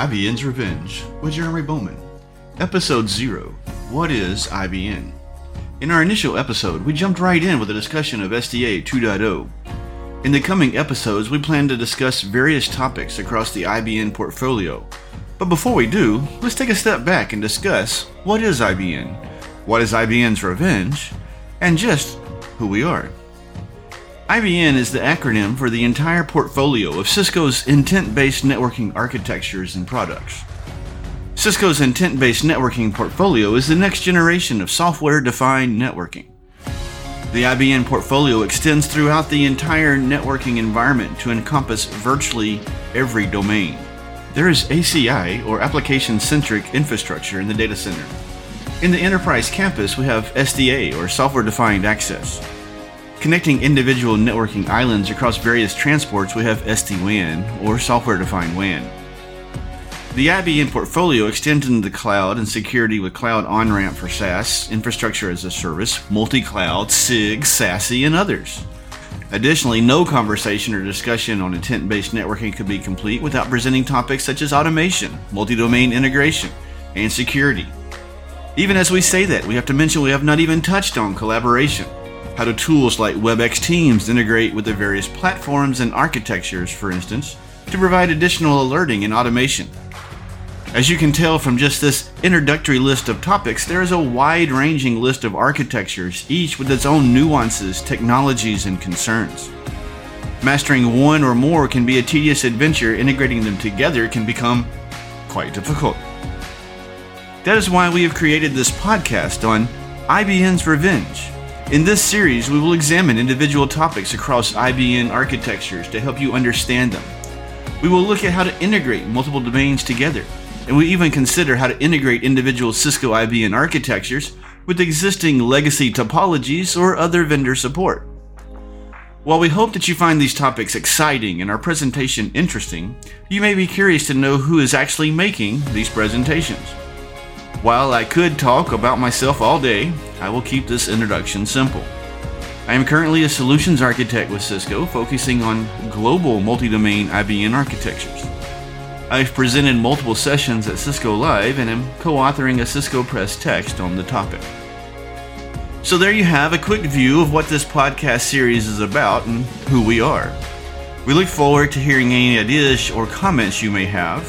IBN's Revenge with Jeremy Bowman. Episode 0 What is IBN? In our initial episode, we jumped right in with a discussion of SDA 2.0. In the coming episodes, we plan to discuss various topics across the IBN portfolio. But before we do, let's take a step back and discuss what is IBN, what is IBN's Revenge, and just who we are. IBN is the acronym for the entire portfolio of Cisco's intent based networking architectures and products. Cisco's intent based networking portfolio is the next generation of software defined networking. The IBN portfolio extends throughout the entire networking environment to encompass virtually every domain. There is ACI, or application centric infrastructure, in the data center. In the enterprise campus, we have SDA, or software defined access. Connecting individual networking islands across various transports, we have SD WAN, or software defined WAN. The IBN portfolio extends into the cloud and security with Cloud On Ramp for SaaS, Infrastructure as a Service, Multi Cloud, SIG, SASE, and others. Additionally, no conversation or discussion on intent based networking could be complete without presenting topics such as automation, multi domain integration, and security. Even as we say that, we have to mention we have not even touched on collaboration. How do tools like WebEx Teams integrate with the various platforms and architectures, for instance, to provide additional alerting and automation? As you can tell from just this introductory list of topics, there is a wide ranging list of architectures, each with its own nuances, technologies, and concerns. Mastering one or more can be a tedious adventure, integrating them together can become quite difficult. That is why we have created this podcast on IBN's Revenge in this series, we will examine individual topics across IBN architectures to help you understand them. We will look at how to integrate multiple domains together, and we even consider how to integrate individual Cisco IBN architectures with existing legacy topologies or other vendor support. While we hope that you find these topics exciting and our presentation interesting, you may be curious to know who is actually making these presentations. While I could talk about myself all day, I will keep this introduction simple. I am currently a solutions architect with Cisco, focusing on global multi domain IBN architectures. I've presented multiple sessions at Cisco Live and am co authoring a Cisco Press text on the topic. So, there you have a quick view of what this podcast series is about and who we are. We look forward to hearing any ideas or comments you may have.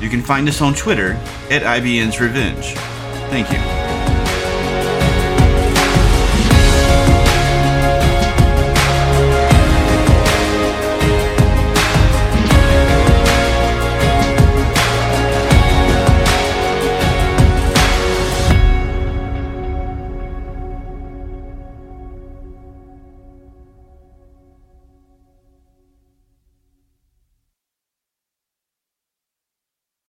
You can find us on Twitter at IBN's Revenge. Thank you.